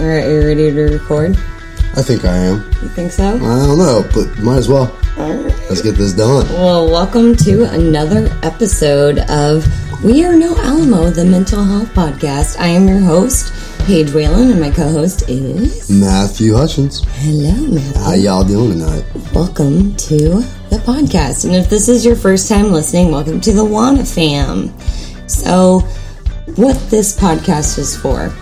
Alright, are you ready to record? I think I am. You think so? I don't know, but might as well. Alright. Let's get this done. Well, welcome to another episode of We Are No Alamo, the mental health podcast. I am your host, Paige Whalen, and my co host is. Matthew Hutchins. Hello, Matthew. How y'all doing tonight? Welcome to the podcast. And if this is your first time listening, welcome to the Wanna fam. So, what this podcast is for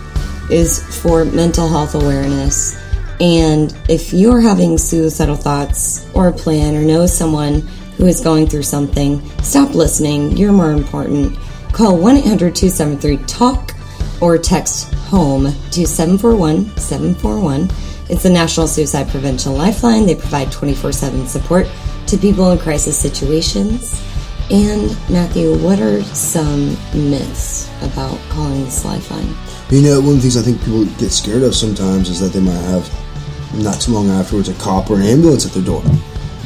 is for mental health awareness. And if you're having suicidal thoughts or a plan or know someone who is going through something, stop listening. You're more important. Call 1 800 273 TALK or text HOME to 741 741. It's the National Suicide Prevention Lifeline. They provide 24 7 support to people in crisis situations. And Matthew, what are some myths about calling this lifeline? You know, one of the things I think people get scared of sometimes is that they might have, not too long afterwards, a cop or an ambulance at their door.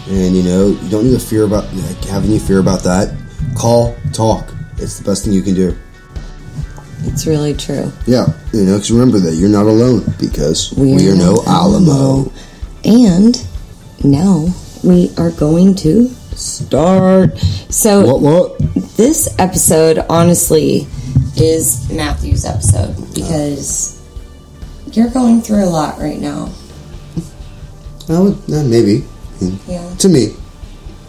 And, you know, you don't need to fear about, have any fear about that. Call, talk. It's the best thing you can do. It's really true. Yeah, you know, because remember that you're not alone because we, are no Alamo. And now we are going to start. So, What, what? this episode, honestly, is Matthew's episode because you're going through a lot right now. I would, maybe. Yeah. To me.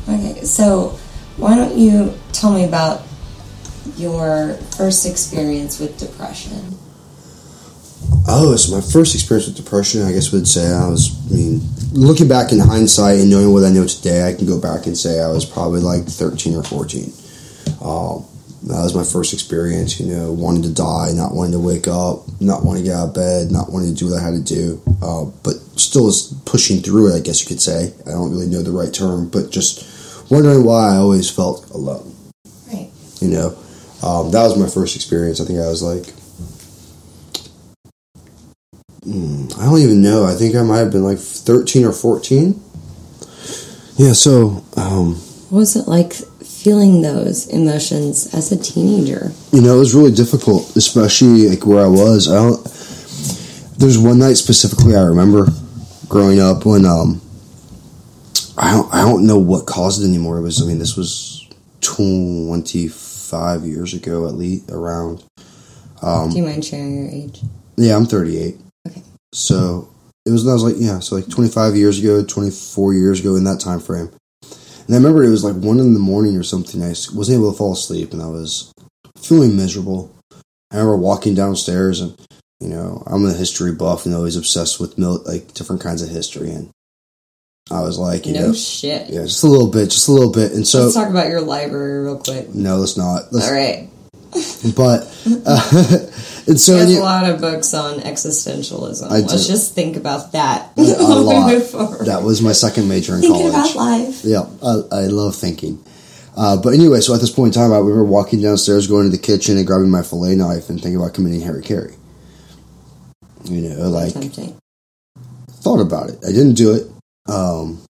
Okay, so why don't you tell me about your first experience with depression? Oh, so my first experience with depression, I guess, would say I was. I mean, looking back in hindsight and knowing what I know today, I can go back and say I was probably like thirteen or fourteen. Um, that was my first experience. You know, wanting to die, not wanting to wake up, not wanting to get out of bed, not wanting to do what I had to do, uh, but still was pushing through it. I guess you could say. I don't really know the right term, but just wondering why I always felt alone. Right. You know, um, that was my first experience. I think I was like, mm, I don't even know. I think I might have been like 13 or 14. Yeah, so, um, What was it like feeling those emotions as a teenager? you know, it was really difficult, especially like where I was. I don't, there's one night specifically I remember growing up when, um, I don't, I don't know what caused it anymore. It was, I mean, this was 25 years ago at least, around. Um, Do you mind sharing your age? Yeah, I'm 38. Okay. So it was. I was like, yeah, so like 25 years ago, 24 years ago, in that time frame. And I remember it was like one in the morning or something. I wasn't able to fall asleep, and I was feeling miserable. I remember walking downstairs, and you know, I'm a history buff and always obsessed with mil- like different kinds of history, and I was like, you No know, shit. yeah, just a little bit, just a little bit. And so, Let's talk about your library real quick. no, let's not. Let's, All right. But uh, and so There's you- a lot of books on existentialism. I Let's do. just think about that. a lot. That was my second major in Thinking college. about life. Yeah, I, I love thinking. Uh, but anyway, so at this point in time, I remember walking downstairs, going to the kitchen, and grabbing my fillet knife and thinking about committing hara-kiri. You know, like Tempting. thought about it. I didn't do it. Um,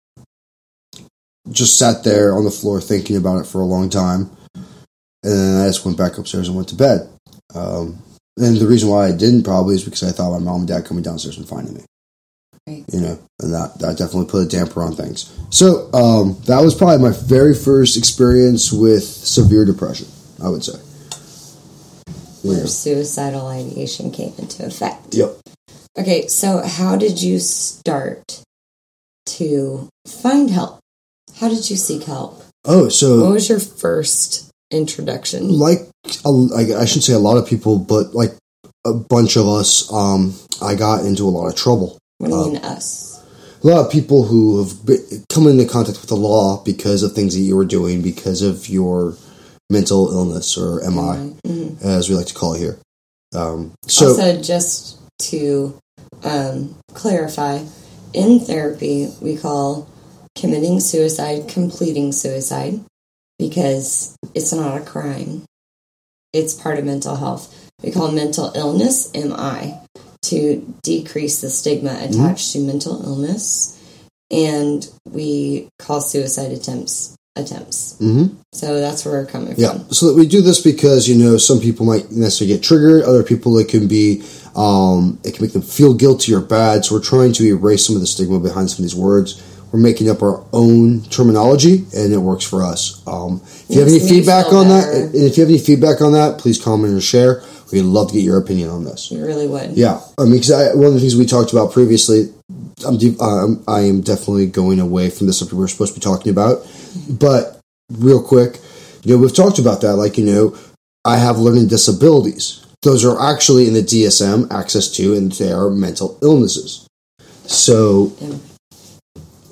just sat there on the floor thinking about it for a long time, and then I just went back upstairs and went to bed. Um, and the reason why I didn't probably is because I thought my mom and dad coming downstairs and finding me. Right. You know, and that that definitely put a damper on things. So um, that was probably my very first experience with severe depression. I would say. Where know. suicidal ideation came into effect. Yep. Okay, so how did you start to find help? How did you seek help? Oh, so What was your first introduction? like I shouldn't say a lot of people, but like a bunch of us, um, I got into a lot of trouble. What do you um, mean us? A lot of people who have been, come into contact with the law because of things that you were doing, because of your mental illness or MI, Mhm. as we like to call it here. Um, so also, just to um, clarify, in therapy, we call committing suicide completing suicide because it's not a crime. It's part of mental health. We call mental illness MI to decrease the stigma attached to mental illness. And we call suicide attempts attempts. Mhm. So that's where we're coming Yeah, from. so we do this because you know some people might necessarily get triggered. Other people it can be Um, it can make them feel guilty or bad. So we're trying to erase some of the stigma behind some of these words. We're making up our own terminology, and it works for us. Um, if you have any feedback on that, better. and if you have any feedback on that, please comment or share. We'd love to get your opinion on this. We really would. Yeah, I mean, because one of the things we talked about previously, I'm, de- um, I am definitely going away from the subject we we're supposed to be talking about. But real quick, you know, we've talked about that. Like, you know, I have learning disabilities. Those are actually in the DSM Axis II, and they are mental illnesses. So.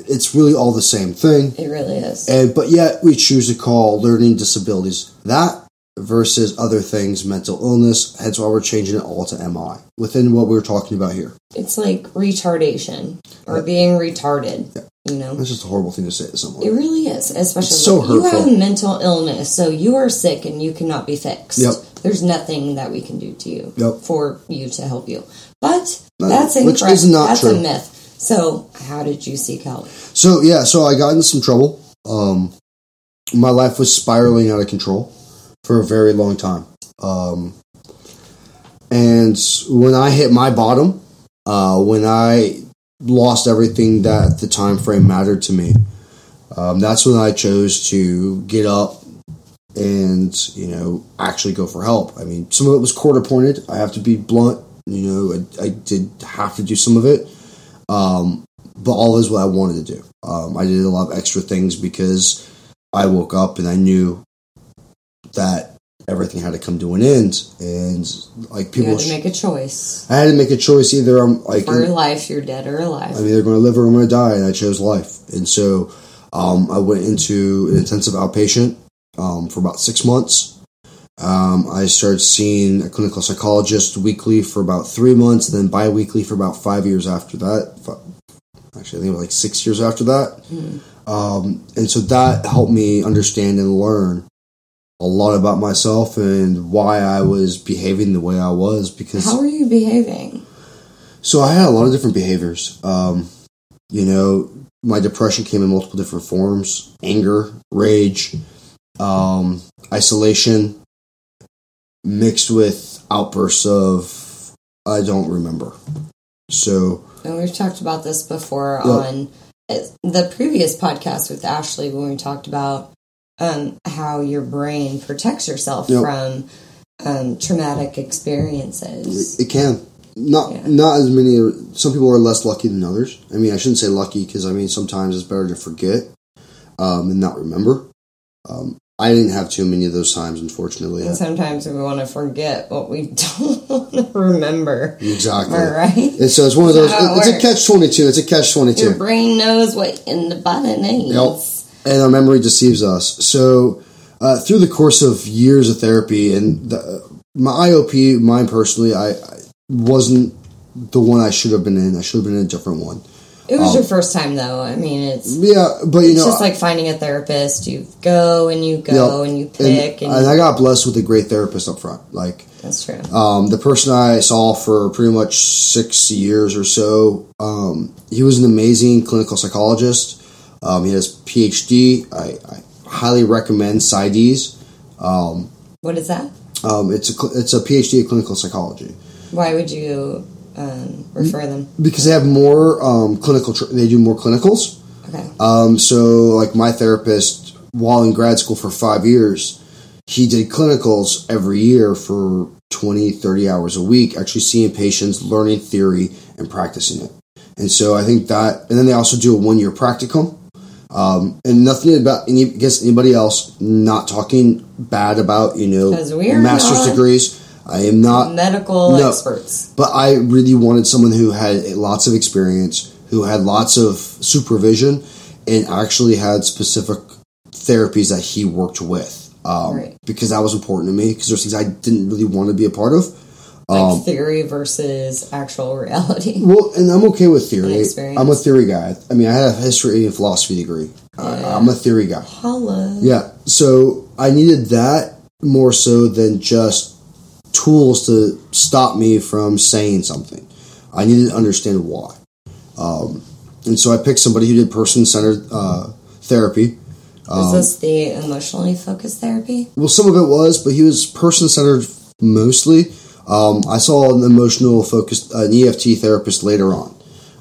It's really all the same thing. It really is. And but yet we choose to call learning disabilities that versus other things mental illness. Hence why we're changing it all to MI within what we're talking about here. It's like retardation or being retarded. You know, That's just a horrible thing to say to someone. it really is. Especially It's so you have mental illness, so you are sick and you cannot be fixed. Yep. There's nothing that we can do to you Yep. for you to help you. But No, that's which incorrect. is not that's true. a myth. So, how did you seek help? So yeah, so I got into some trouble. Um, my life was spiraling out of control for a very long time. Um, and when I hit my bottom, uh, when I lost everything that at the time frame mattered to me, um, that's when I chose to get up and you know actually go for help. I mean, some of it was court appointed. I have to be blunt. You know, I, I did have to do some of it Um, but all is what I wanted to do. Um, I did a lot of extra things because I woke up and I knew that everything had to come to an end, and like You people, had to make a choice. I had to make a choice. Either I'm like For life, you're dead or alive. I'm either going to live or I'm going to die, and I chose life. And so um, I went into an intensive outpatient um, for about six months. Um, I started seeing a clinical psychologist weekly for about three months, then bi-weekly for about five years after that. Actually, I think it was like six years after that. Um, and so that helped me understand and learn a lot about myself and why I was behaving the way I was because How are you behaving? so I had a lot of different behaviors. Um, you know, my depression came in multiple different forms: anger, rage, um, isolation, mixed with outbursts of I don't remember. So And we've talked about this before Yeah. on uh, the previous podcast with Ashley when we talked about um, how your brain protects yourself Yep. from um, traumatic experiences. it can not Yeah. not as many. Some people are less lucky than others. I mean, I shouldn't say lucky because I mean sometimes it's better to forget um, and not remember. I didn't have too many of those times, unfortunately. And sometimes we want to forget what we don't want to remember. Exactly. All right. And so it's one of those. It It's a catch twenty two. It's a catch twenty two. Your brain knows what in the body needs. Yep. and our memory deceives us. So uh, through the course of years of therapy and the, my IOP, mine personally, I, I wasn't the one I should have been in. I should have been in a different one. It was Um, your first time, though. I mean, it's Yeah, but you it's know, just like finding a therapist. You go and you go and you and, pick, and, and I got blessed with a great therapist up front. Like that's true. Um, the person I saw for pretty much six years or so, um, he was an amazing clinical psychologist. Um, he has a PhD. I, I highly recommend PsyDs. Um, What is that? um, it's a it's a PhD in clinical psychology Why would you um, refer them? because they have more um, clinical. Tr- they do more clinicals. Okay. Um, so, like my therapist, while in grad school for five years, he did clinicals every year for 20, 30 hours a week, actually seeing patients, learning theory, and practicing it. And so I think that, and then they also do a one year practicum. Um, and nothing about any against anybody else. Not talking bad about you know master's not degrees. I am not Medical no. experts. but I really wanted someone who had lots of experience, who had lots of supervision, and actually had specific therapies that he worked with. Um, Right. Because that was important to me, because there's things I didn't really want to be a part of. Like Um, theory versus actual reality. Well, and I'm okay with theory. I'm a theory guy. I mean, I had a history and philosophy degree. I, Yeah. I'm a theory guy. Holla. Yeah. So I needed that more so than just tools to stop me from saying something. I needed to understand why. Um, and so I picked somebody who did person centered uh, therapy. Is this the emotionally focused therapy? Well, some of it was, but he was person centered mostly. Um, I saw an emotional focused an EFT therapist later on.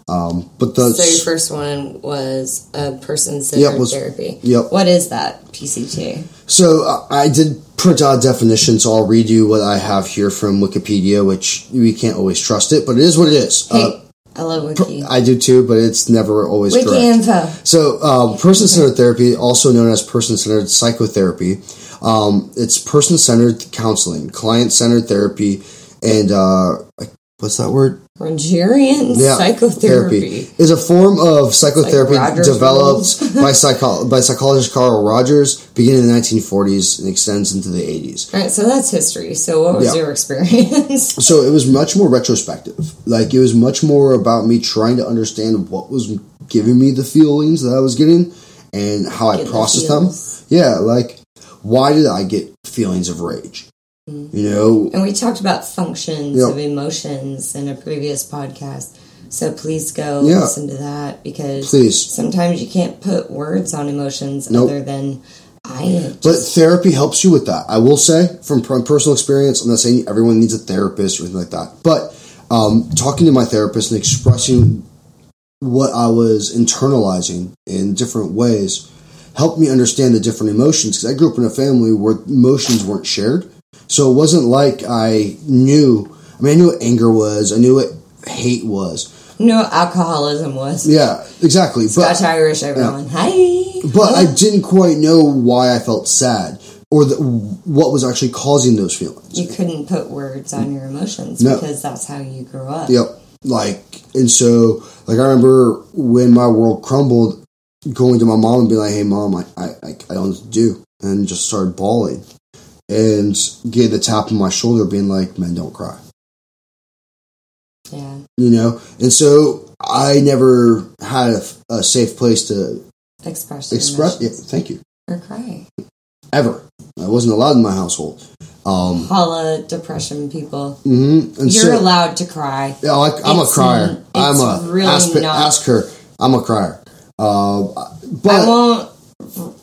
Um, but the So your first one was a person-centered Yep, was- therapy. yep. What is that PCT? So uh, I did print out a definition, so I'll read you what I have here from Wikipedia, which we can't always trust it, but it is what it is. Hey, Uh, I love Wiki. I do too, but it's never always Wiki correct. info. So, um, person centered therapy, also known as person centered psychotherapy, um, it's person centered counseling, client centered therapy, and uh, what's that word? Rogerian psychotherapy. is a form of psychotherapy Like developed by, psycho- by psychologist Carl Rogers beginning in the 1940s and extends into the 80s. All right, so that's history. So what was Yeah. your experience? So it was much more retrospective. Like it was much more about me trying to understand what was giving me the feelings that I was getting and how I Get the processed them. Yeah, like why did I get feelings of rage? You know, and we talked about functions Yep. of emotions in a previous podcast. So please go Yeah. listen to that because Please. sometimes you can't put words on emotions Nope. other than I but therapy helps you with that. I will say from personal experience. I'm not saying everyone needs a therapist or anything like that, but um, talking to my therapist and expressing what I was internalizing in different ways helped me understand the different emotions because I grew up in a family where emotions weren't shared. So it wasn't like I knew. I mean, I knew what anger was. I knew what hate was. what alcoholism was. Yeah, exactly. But Scotch Irish, everyone. Hi. but I didn't quite know why I felt sad or the, what was actually causing those feelings. you couldn't put words on your emotions No. because that's how you grew up. Yep. Like, and so, like, I remember when my world crumbled, going to my mom and being like, "Hey, mom, I, I, I I don't know what to do," and just started bawling, and get the tap on my shoulder, being like, "Man, don't cry," Yeah. you know. And so, I never had a, a safe place to Express express. Yeah, thank you. or cry. Ever, I wasn't allowed in my household. Um, Holla depression people. mhm. and You're so, allowed to cry. Yeah, I, I'm a crier. I'm a really ask, not- ask her. I'm a crier. Uh, but I won't r-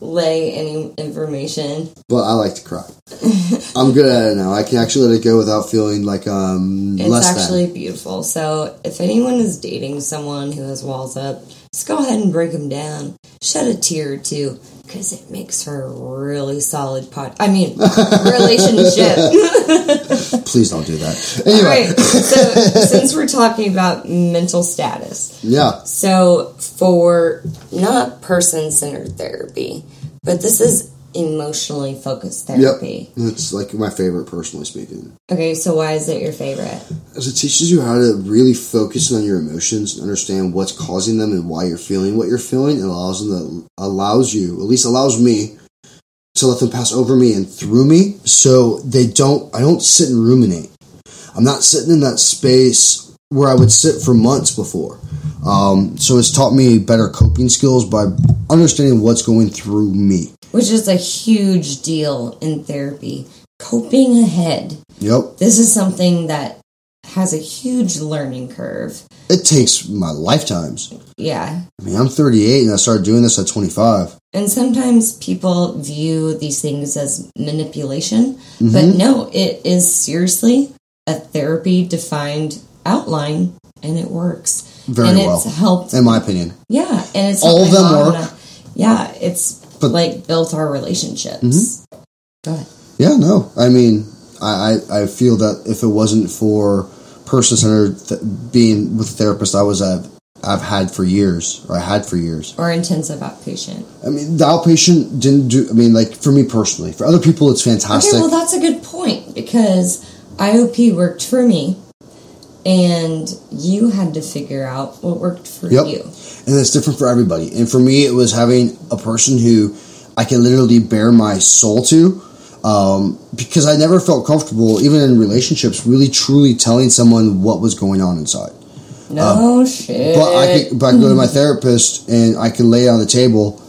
relay any information. but I like to cry. I'm good at it now. I can actually let it go without feeling like um It's less actually beautiful. So if anyone is dating someone who has walls up, just go ahead and break them down. Shed a tear or two because it makes for a really solid pod. I mean, relationship. Please don't do that. All Anyway, right. So since we're talking about mental status, yeah, So, for not person centered therapy, but this is emotionally focused therapy. yep. It's like my favorite, personally speaking, Okay, so why is it your favorite? as it teaches you how to really focus on your emotions and understand what's causing them and why you're feeling what you're feeling. It allows them to, allows you, at least allows me, to let them pass over me and through me, so they don't. I don't sit and ruminate. I'm not sitting in that space where I would sit for months before. Um, so it's taught me better coping skills by understanding what's going through me. Which is a huge deal in therapy. Coping ahead. Yep, This is something that has a huge learning curve. it takes my lifetimes. Yeah. I mean, I'm 38 and I started doing this at 25. And sometimes people view these things as manipulation, Mm-hmm. but no, it is seriously a therapy defined outline and it works. Very and well. it's helped in my opinion. Yeah, and it's All of them work. yeah, it's But- Mm-hmm. like built our relationships. Go ahead. Yeah, no. I mean, I, I, I feel that if it wasn't for person centered th- being with a therapist I was at, I've had for years, or I had for years. Or intensive outpatient. I mean, the outpatient didn't do, I mean, like, for me personally. For other people, it's fantastic. Okay, well that's a good point because IOP worked for me, and you had to figure out what worked for Yep. you. And it's different for everybody. And for me, it was having a person who I can literally bare my soul to, um, because I never felt comfortable, even in relationships, really truly telling someone what was going on inside. No shit. Uh, But I could, but I could go to my therapist and I could lay it on the table,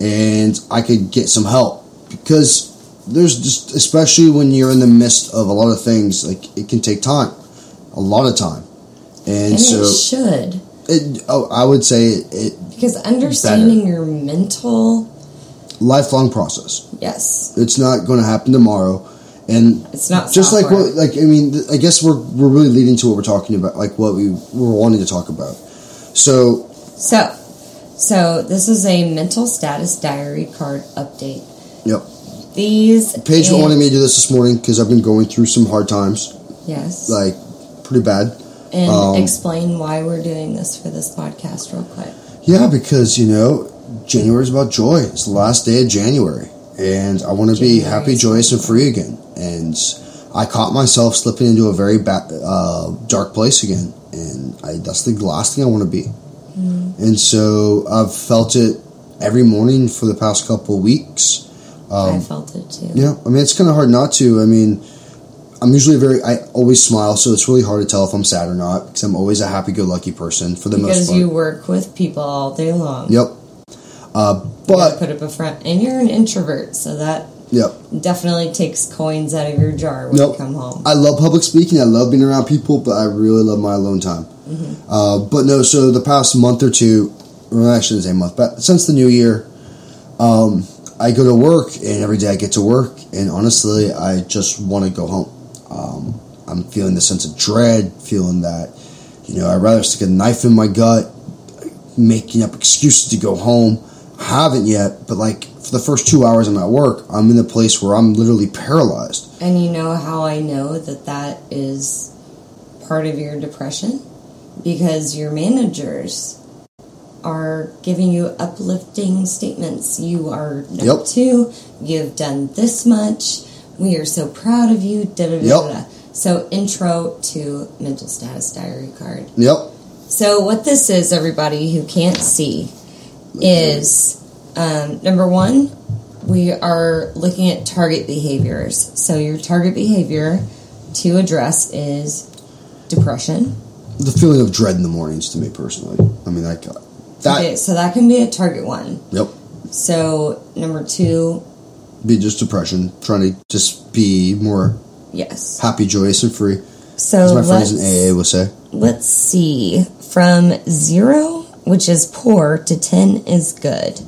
and I could get some help because there's just, especially when you're in the midst of a lot of things, like it can take time, a lot of time, and, and so it should it, oh, I would say it, because understanding your mental lifelong process. yes It's not going to happen tomorrow, And It's not just like what, like I mean, I guess we're we're really leading to what we're talking about, like what we were wanting to talk about. So So, so this is a mental status diary card update. Yep. These Paige wanted me to do this this morning because I've been going through some hard times, Yes. like pretty bad. And um, explain why we're doing this for this podcast real quick. Yeah, because you know, January is about joy. It's the last day of January, and I want to be happy, joyous, and free again. And I caught myself slipping into a very ba- uh, dark place again, and I, that's the last thing I want to be. And so I've felt it every morning for the past couple of weeks. I Um, felt it too. yeah, I mean it's kind of hard not to. I mean, I'm usually very. I always smile, so it's really hard to tell if I'm sad or not because I'm always a happy-go-lucky person for the most part. Because you work with people all day long. Yep. Uh, You but put up a front, and you're an introvert, so that yep. definitely takes coins out of your jar when Nope. you come home. I love public speaking. I love being around people, but I really love my alone time. Uh, but no, so the past month or two, well, I shouldn't say month, but since the new year, um, I go to work, and every day I get to work, and honestly, I just want to go home. Um, I'm feeling the sense of dread, feeling that, you know, I'd rather stick a knife in my gut, making up excuses to go home. Haven't yet, but like for the first two hours I'm at work, I'm in a place where I'm literally paralyzed. And you know how I know that that is part of your depression? Because your managers are giving you uplifting statements. You are number Yep. two. You've done this much. We are so proud of you. Da, da, da, Yep. So, intro to mental status diary card. Yep. So, what this is, everybody who can't see, is um, number one, we are looking at target behaviors. So, your target behavior to address is depression. the feeling of dread in the mornings to me personally. I mean, that that okay, so that can be a target one. yep, So, number two, be just depression, trying to just be more yes. happy, joyous, and free. So, As my friends in AA will say. let's see. From zero, which is poor, to 10 is good.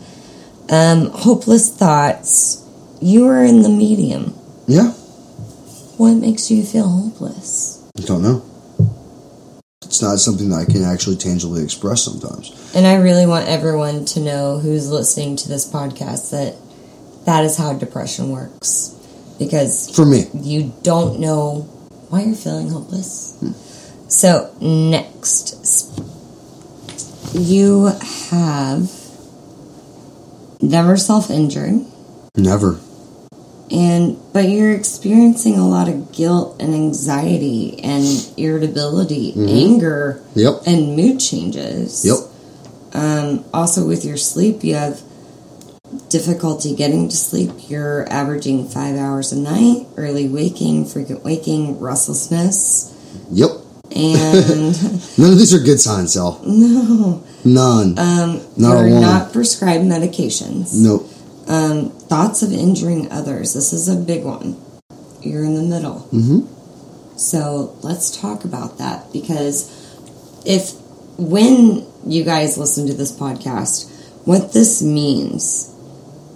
Um, hopeless thoughts, you are in the medium. Yeah, What makes you feel hopeless? I don't know. It's not something that I can actually tangibly express sometimes. And I really want everyone to know who's listening to this podcast that that is how depression works. Because For me, you don't know why you're feeling hopeless. So, next, you have never self injured. never. And but you're experiencing a lot of guilt and anxiety and irritability, anger, Yep, and mood changes. yep, Um, also, with your sleep, you have difficulty getting to sleep. You're averaging five hours a night, early waking, frequent waking, restlessness, yep. and None of these are good signs, Sal. no, None. um, Not you're one. not prescribed medications. nope. Um, thoughts of injuring others. This is a big one. You're in the middle. Mhm. So let's talk about that because if when you guys listen to this podcast, what this means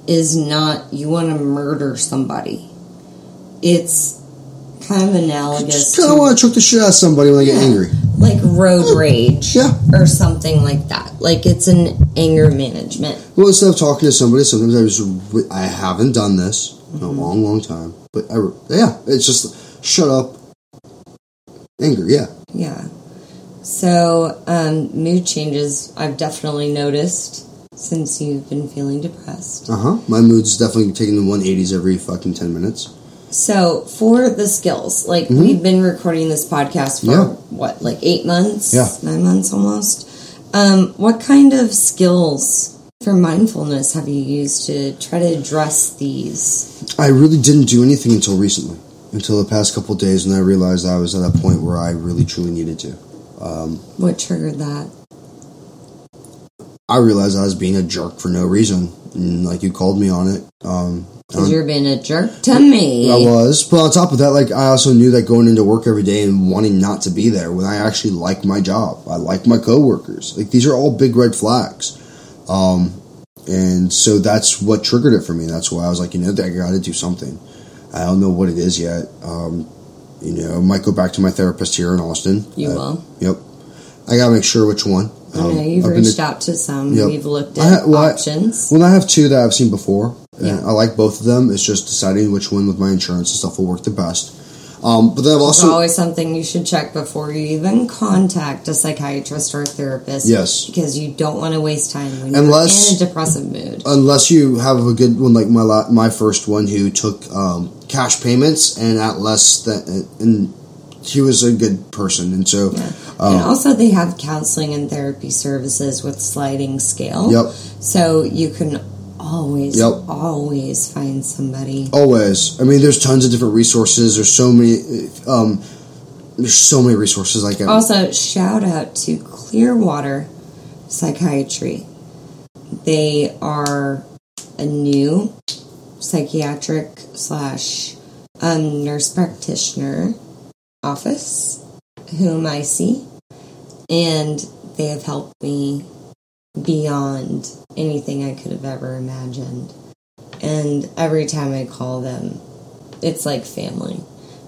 is not you want to murder somebody. It's kind of analogous Just kind of want to choke the shit out of somebody when I get angry. like road rage Yeah. or something like that. Like it's an anger management. Well, instead of talking to somebody, sometimes I just I haven't done this in Mm-hmm. a long, long time. But I, yeah, it's just shut up, anger. Yeah, Yeah. So, um, mood changes I've definitely noticed since you've been feeling depressed. uh huh. My mood's definitely taking the 180s every fucking 10 minutes. So, for the skills, like Mhm. we've been recording this podcast for Yeah. what, like eight months? Yeah. Nine months almost. Um, what kind of skills for mindfulness have you used to try to address these? I really didn't do anything until recently, until the past couple of days, when I realized I was at a point where I really truly needed to. Um, What triggered that? I realized I was being a jerk for no reason, and like you called me on it. Um, Because you're being a jerk to me. I was, but on top of that, like I also knew that going into work every day and wanting not to be there when I actually like my job, I like my coworkers. Like these are all big red flags, um, and so that's what triggered it for me. That's why I was like, you know, I got to do something. I don't know what it is yet. Um, you know, I might go back to my therapist here in Austin. You Uh, will. Yep. I gotta make sure which one. I know Um, you've I've reached to- out to some. Yep. We've looked I at ha- well, I- options. Well, I have two that I've seen before. And Yeah. I like both of them. It's just deciding which one with my insurance and stuff will work the best. Um, but then I've It's also always something you should check before you even contact a psychiatrist or a therapist. Yes. because you don't want to waste time when Unless- you're in a depressive mood. unless you have a good one like my la- my first one who took um, cash payments and at less than and he was a good person and so Yeah. Um, and also, they have counseling and therapy services with sliding scale. Yep. So you can always, Yep. always find somebody. always i mean there's tons of different resources there's so many um, there's so many resources like Also, shout out to Clearwater Psychiatry. They are a new psychiatric slash um, nurse practitioner office whom I see, and they have helped me beyond anything I could have ever imagined. And every time I call them, it's like family.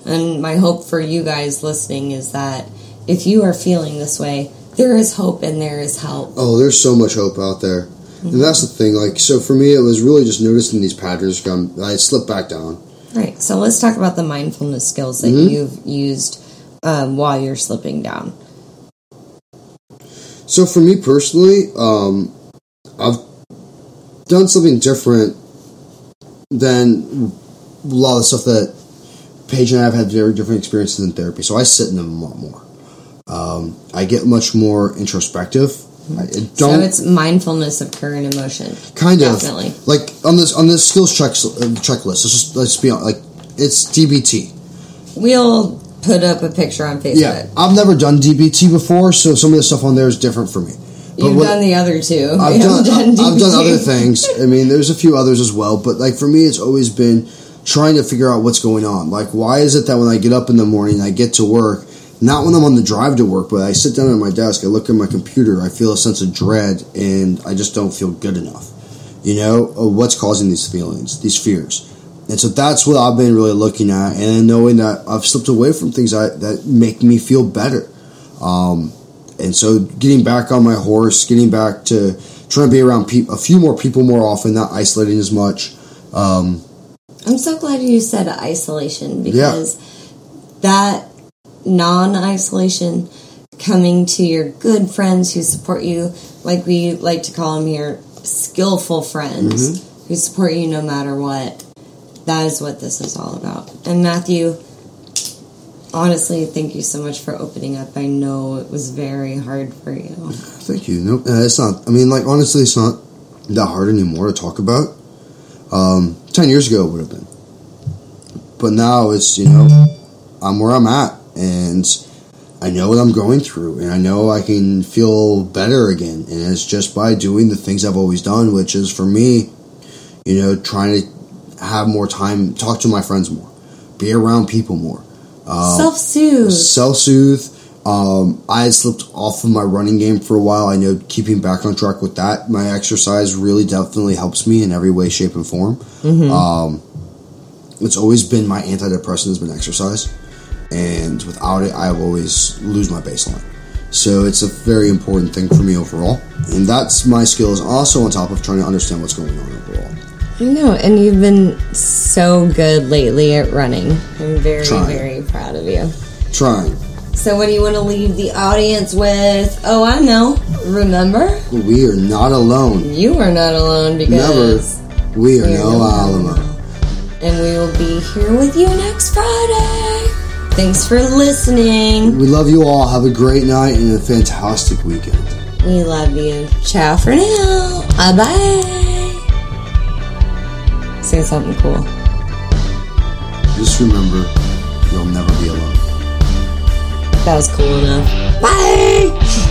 And my hope for you guys listening is that if you are feeling this way, there is hope and there is help. oh there's so much hope out there Mm-hmm. and that's the thing like so for me it was really just noticing these patterns come i slipped back down Right. So let's talk about the mindfulness skills that Mhm. you've used um, while you're slipping down. So for me personally, um, I've done something different than a lot of the stuff that Paige and I have had very different experiences in therapy. So I sit in them a lot more. Um, I get much more introspective. I So don't it's mindfulness of current emotion. kind of definitely. like on this on this skills check, uh, checklist. Let's just let's be on like it's DBT. We'll put up a picture on Facebook. Yeah, I've never done DBT before, so some of the stuff on there is different for me. But You've what- done the other two. I've done, haven't I've done other things. I mean, there's a few others as well, but like for me, it's always been trying to figure out what's going on. Like, why is it that when I get up in the morning, I get to work, not when I'm on the drive to work, but I sit down at my desk, I look at my computer, I feel a sense of dread, and I just don't feel good enough. You know, what's causing these feelings, these fears? And so that's what I've been really looking at, and knowing that I've slipped away from things that, that make me feel better. Um, and so getting back on my horse, getting back to trying to be around peop a few more people more often, not isolating as much. Um, I'm so glad you said isolation because that non isolation, coming to your good friends who support you, like we like to call them here, skillful friends who support you no matter what, that is what this is all about. And Matthew, honestly, thank you so much for opening up. I know it was very hard for you. thank you. No, uh, it's not. I mean, like honestly, it's not that hard anymore to talk about. Um, Ten years ago, it would have been, but now it's you know, I'm where I'm at, and I know what I'm going through, and I know I can feel better again, and it's just by doing the things I've always done, which is for me, you know, trying to have more time, talk to my friends more, be around people more. Self soothe. self soothe. Um, I had slipped off of my running game for a while. I know keeping back on track with that, my exercise really definitely helps me in every way, shape, and form. Um, it's always been my antidepressant has been exercise, and without it, I will always lose my baseline. So it's a very important thing for me overall, and that's my skills. Also, on top of trying to understand what's going on overall. I know, and you've been so good lately at running. I'm very, Trying. very proud of you. Trying. So, what do you want to leave the audience with? Oh, I know. Remember, We are not alone. you are not alone because Never. We are we are no no Alamo. and we will be here with you next Friday. Thanks for listening. We love you all. Have a great night and a fantastic weekend. We love you. Ciao for now. Bye bye. Say something cool. Just remember, you'll never be alone. That was cool enough. Bye.